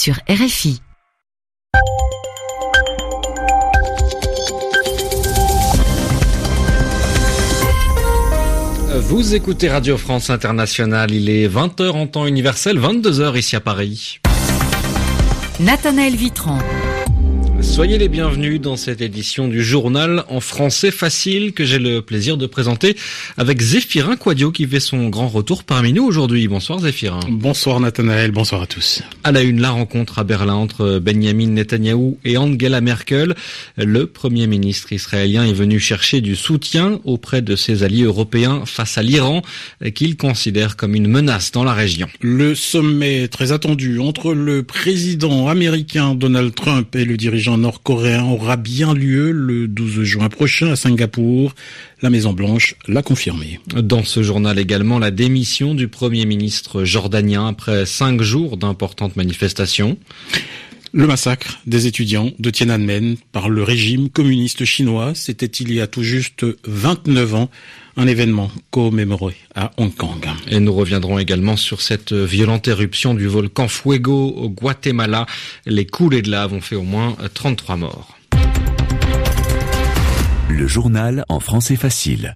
sur RFI. Vous écoutez Radio France Internationale, il est 20h en temps universel, 22h ici à Paris. Nathanaël Vitran. Soyez les bienvenus dans cette édition du journal en français facile que j'ai le plaisir de présenter avec Zéphirin Quadio qui fait son grand retour parmi nous aujourd'hui. Bonsoir Zéphirin. Bonsoir Nathanaël, bonsoir à tous. À la une, la rencontre à Berlin entre Benjamin Netanyahou et Angela Merkel. Le premier ministre israélien est venu chercher du soutien auprès de ses alliés européens face à l'Iran qu'il considère comme une menace dans la région. Le sommet très attendu entre le président américain Donald Trump et le dirigeant nord-coréen aura bien lieu le 12 juin prochain à Singapour. La Maison-Blanche l'a confirmé. Dans ce journal également, la démission du Premier ministre jordanien après cinq jours d'importantes manifestations. Le massacre des étudiants de Tiananmen par le régime communiste chinois, c'était il y a tout juste 29 ans, un événement commémoré à Hong Kong. Et nous reviendrons également sur cette violente éruption du volcan Fuego au Guatemala. Les coulées de lave ont fait au moins 33 morts. Le journal en français facile.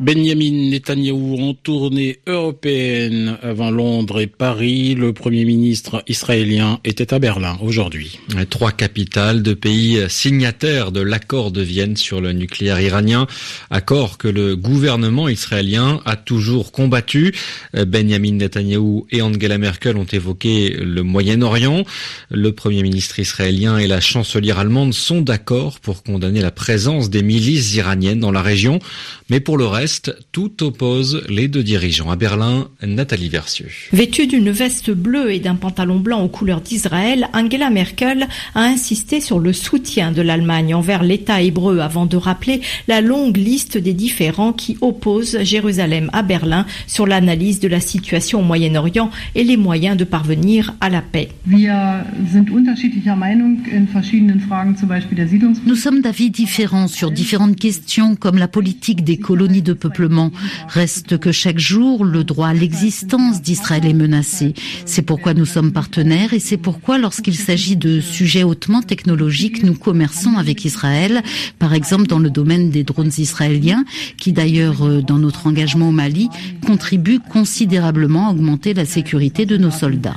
Benjamin Netanyahou en tournée européenne avant Londres et Paris. Le Premier ministre israélien était à Berlin aujourd'hui. Trois capitales de pays signataires de l'accord de Vienne sur le nucléaire iranien, accord que le gouvernement israélien a toujours combattu. Benjamin Netanyahou et Angela Merkel ont évoqué le Moyen-Orient. Le Premier ministre israélien et la chancelière allemande sont d'accord pour condamner la présence des milices iraniennes dans la région, mais pour le reste, tout oppose les deux dirigeants. À Berlin, Nathalie Versieux. Vêtue d'une veste bleue et d'un pantalon blanc aux couleurs d'Israël, Angela Merkel a insisté sur le soutien de l'Allemagne envers l'État hébreu avant de rappeler la longue liste des différends qui opposent Jérusalem à Berlin sur l'analyse de la situation au Moyen-Orient et les moyens de parvenir à la paix. Nous sommes d'avis différents sur différentes questions comme la politique des colonies de peuplement. Reste que chaque jour, le droit à l'existence d'Israël est menacé. C'est pourquoi nous sommes partenaires et c'est pourquoi lorsqu'il s'agit de sujets hautement technologiques, nous commerçons avec Israël, par exemple dans le domaine des drones israéliens, qui d'ailleurs, euh, dans notre engagement au Mali, contribuent considérablement à augmenter la sécurité de nos soldats.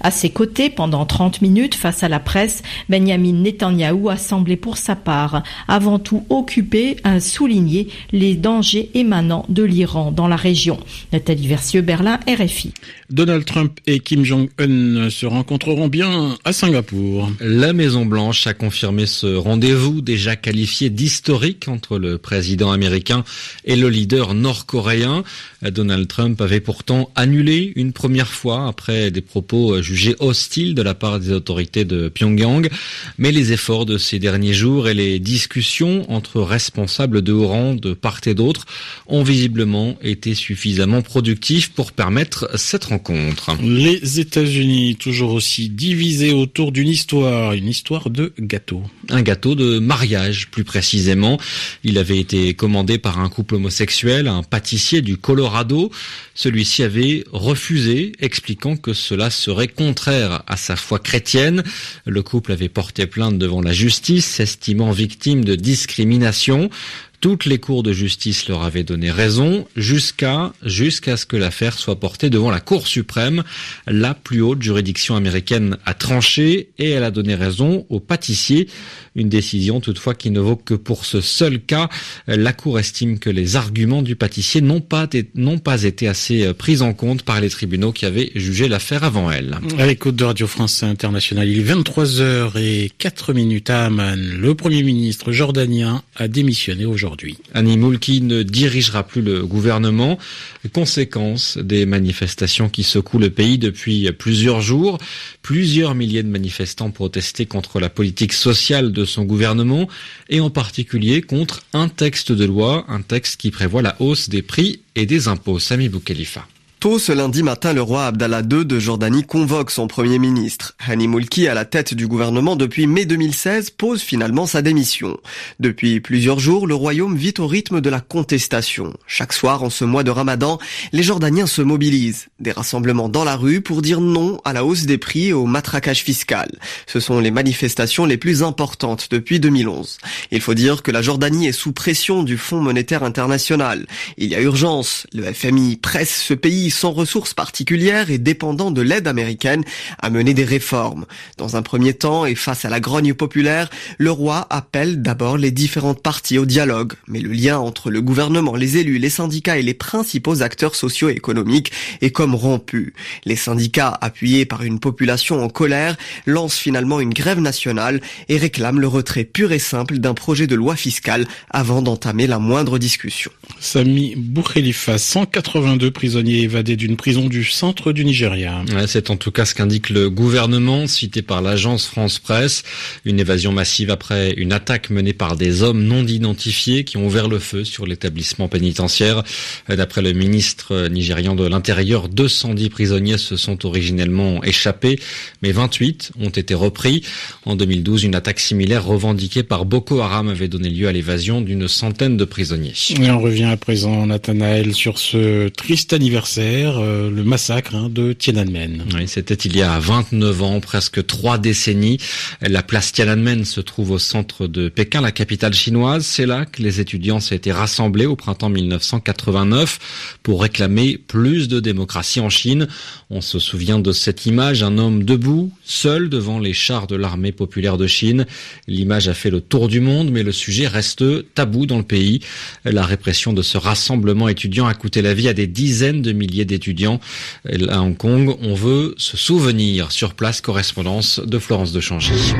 À ses côtés, pendant 30 minutes, face à la presse, Benjamin Netanyahou a semblé pour sa part avant tout occupé à souligner les dangers émanant de l'Iran dans la région. Nathalie Versieux, Berlin, RFI. Donald Trump et Kim Jong-un se rencontreront bien à Singapour. La Maison-Blanche a confirmé ce rendez-vous déjà qualifié d'historique entre le président américain et le leader nord-coréen. Donald Trump avait pourtant annulé une première fois après des propos jugé hostile de la part des autorités de Pyongyang, mais les efforts de ces derniers jours et les discussions entre responsables de haut rang de part et d'autre ont visiblement été suffisamment productifs pour permettre cette rencontre. Les États-Unis, toujours aussi divisés autour d'une histoire, une histoire de gâteau. Un gâteau de mariage, plus précisément. Il avait été commandé par un couple homosexuel, un pâtissier du Colorado. Celui-ci avait refusé, expliquant que cela serait contraire à sa foi chrétienne. Le couple avait porté plainte devant la justice, s'estimant victime de discrimination. Toutes les cours de justice leur avaient donné raison jusqu'à jusqu'à ce que l'affaire soit portée devant la Cour suprême. La plus haute juridiction américaine a tranché et elle a donné raison aux pâtissiers. Une décision toutefois qui ne vaut que pour ce seul cas. La Cour estime que les arguments du pâtissier n'ont pas, n'ont pas été assez pris en compte par les tribunaux qui avaient jugé l'affaire avant elle. À l'écoute de Radio France Internationale, il est 23h et 4 minutes à Amman. Le Premier ministre jordanien a démissionné aujourd'hui aujourd'hui. Annie Moulki ne dirigera plus le gouvernement. Conséquence des manifestations qui secouent le pays depuis plusieurs jours. Plusieurs milliers de manifestants protestaient contre la politique sociale de son gouvernement et en particulier contre un texte de loi, un texte qui prévoit la hausse des prix et des impôts. Sami Boukhelifa. Tôt ce lundi matin, le roi Abdallah II de Jordanie convoque son premier ministre. Hani Moulki, à la tête du gouvernement depuis mai 2016, pose finalement sa démission. Depuis plusieurs jours, le royaume vit au rythme de la contestation. Chaque soir, en ce mois de ramadan, les Jordaniens se mobilisent. Des rassemblements dans la rue pour dire non à la hausse des prix et au matraquage fiscal. Ce sont les manifestations les plus importantes depuis 2011. Il faut dire que la Jordanie est sous pression du Fonds monétaire international. Il y a urgence. Le FMI presse ce pays sans ressources particulières et dépendant de l'aide américaine à mener des réformes. Dans un premier temps et face à la grogne populaire, le roi appelle d'abord les différentes parties au dialogue. Mais le lien entre le gouvernement, les élus, les syndicats et les principaux acteurs socio-économiques est comme rompu. Les syndicats, appuyés par une population en colère, lancent finalement une grève nationale et réclament le retrait pur et simple d'un projet de loi fiscale avant d'entamer la moindre discussion. Sami Boukhelifa, 182 prisonniers d'une prison du centre du Nigeria. c'est en tout cas ce qu'indique le gouvernement, cité par l'agence France Presse. Une évasion massive après une attaque menée par des hommes non identifiés qui ont ouvert le feu sur l'établissement pénitentiaire. D'après le ministre nigérian de l'Intérieur, 210 prisonniers se sont originellement échappés, mais 28 ont été repris. En 2012, une attaque similaire revendiquée par Boko Haram avait donné lieu à l'évasion d'une centaine de prisonniers. Et on revient à présent, Nathanaël, sur ce triste anniversaire euh, le massacre hein, de Tiananmen. Oui, c'était il y a 29 ans, presque trois décennies. La place Tiananmen se trouve au centre de Pékin, la capitale chinoise. C'est là que les étudiants s'étaient rassemblés au printemps 1989 pour réclamer plus de démocratie en Chine. On se souvient de cette image, un homme debout, seul devant les chars de l'armée populaire de Chine. L'image a fait le tour du monde, mais le sujet reste tabou dans le pays. La répression de ce rassemblement étudiant a coûté la vie à des dizaines de milliers d'étudiants à Hong Kong. On veut se souvenir sur place, correspondance de Florence de Changy.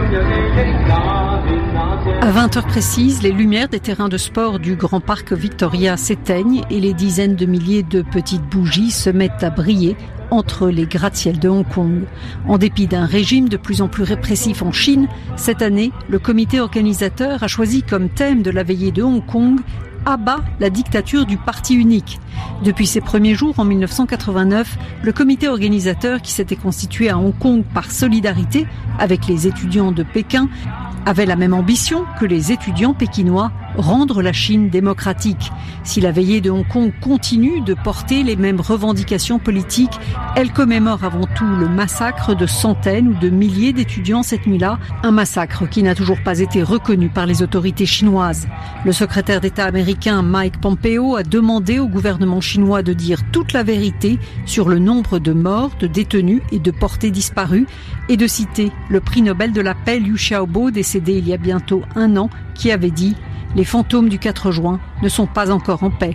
À 20h précises, les lumières des terrains de sport du Grand Parc Victoria s'éteignent et les dizaines de milliers de petites bougies se mettent à briller entre les gratte-ciels de Hong Kong. En dépit d'un régime de plus en plus répressif en Chine, cette année, le comité organisateur a choisi comme thème de la veillée de Hong Kong abat la dictature du parti unique. Depuis ses premiers jours en 1989, le comité organisateur qui s'était constitué à Hong Kong par solidarité avec les étudiants de Pékin avait la même ambition que les étudiants pékinois rendre la Chine démocratique. Si la veillée de Hong Kong continue de porter les mêmes revendications politiques, elle commémore avant tout le massacre de centaines ou de milliers d'étudiants cette nuit-là, un massacre qui n'a toujours pas été reconnu par les autorités chinoises. Le secrétaire d'État américain Mike Pompeo a demandé au gouvernement chinois de dire toute la vérité sur le nombre de morts, de détenus et de portés disparus et de citer le prix Nobel de la paix Liu Xiaobo décédé il y a bientôt un an qui avait dit les fantômes du 4 juin ne sont pas encore en paix.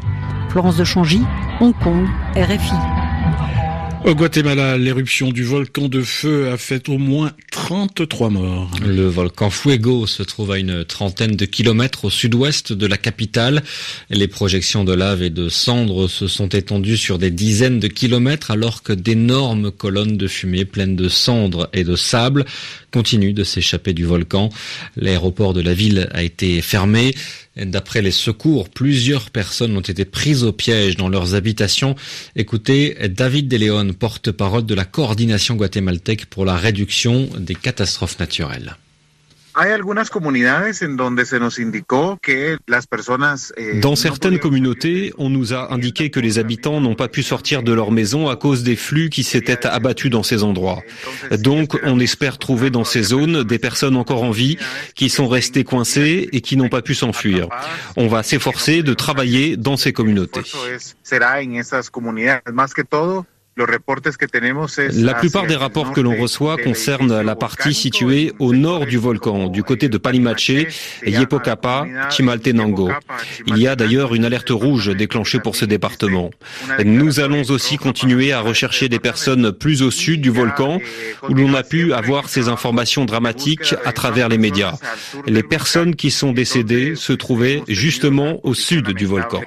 Florence de Changy, Hong Kong, RFI. Au Guatemala, l'éruption du volcan de feu a fait au moins 33 morts. Le volcan Fuego se trouve à une trentaine de kilomètres au sud-ouest de la capitale. Les projections de lave et de cendres se sont étendues sur des dizaines de kilomètres alors que d'énormes colonnes de fumée pleines de cendres et de sable continuent de s'échapper du volcan. L'aéroport de la ville a été fermé. D'après les secours, plusieurs personnes ont été prises au piège dans leurs habitations. Écoutez, David De porte-parole de la coordination guatémaltèque pour la réduction des catastrophes naturelles. Dans certaines communautés, on nous a indiqué que les habitants n'ont pas pu sortir de leur maison à cause des flux qui s'étaient abattus dans ces endroits. Donc, on espère trouver dans ces zones des personnes encore en vie qui sont restées coincées et qui n'ont pas pu s'enfuir. On va s'efforcer de travailler dans ces communautés. La plupart des rapports que l'on reçoit concernent la partie située au nord du volcan, du côté de Palimache, Yepocapa, Chimaltenango. Il y a d'ailleurs une alerte rouge déclenchée pour ce département. Nous allons aussi continuer à rechercher des personnes plus au sud du volcan, où l'on a pu avoir ces informations dramatiques à travers les médias. Les personnes qui sont décédées se trouvaient justement au sud du volcan.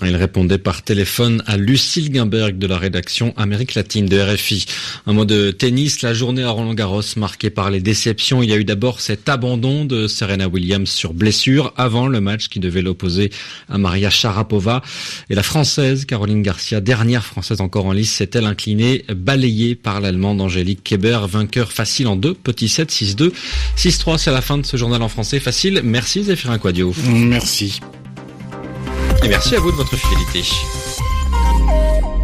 Il répondait par téléphone à Lucille Guimberg de la rédaction Amérique latine de RFI. Un mot de tennis, la journée à Roland Garros marquée par les déceptions. Il y a eu d'abord cet abandon de Serena Williams sur blessure avant le match qui devait l'opposer à Maria Sharapova. Et la française Caroline Garcia, dernière française encore en lice, s'est-elle inclinée, balayée par l'allemande Angélique Keber, vainqueur facile en deux, petit 7, 6-2, 6-3. C'est la fin de ce journal en français facile. Merci Zéphirin Quadio. Merci. Et merci à vous de votre fidélité.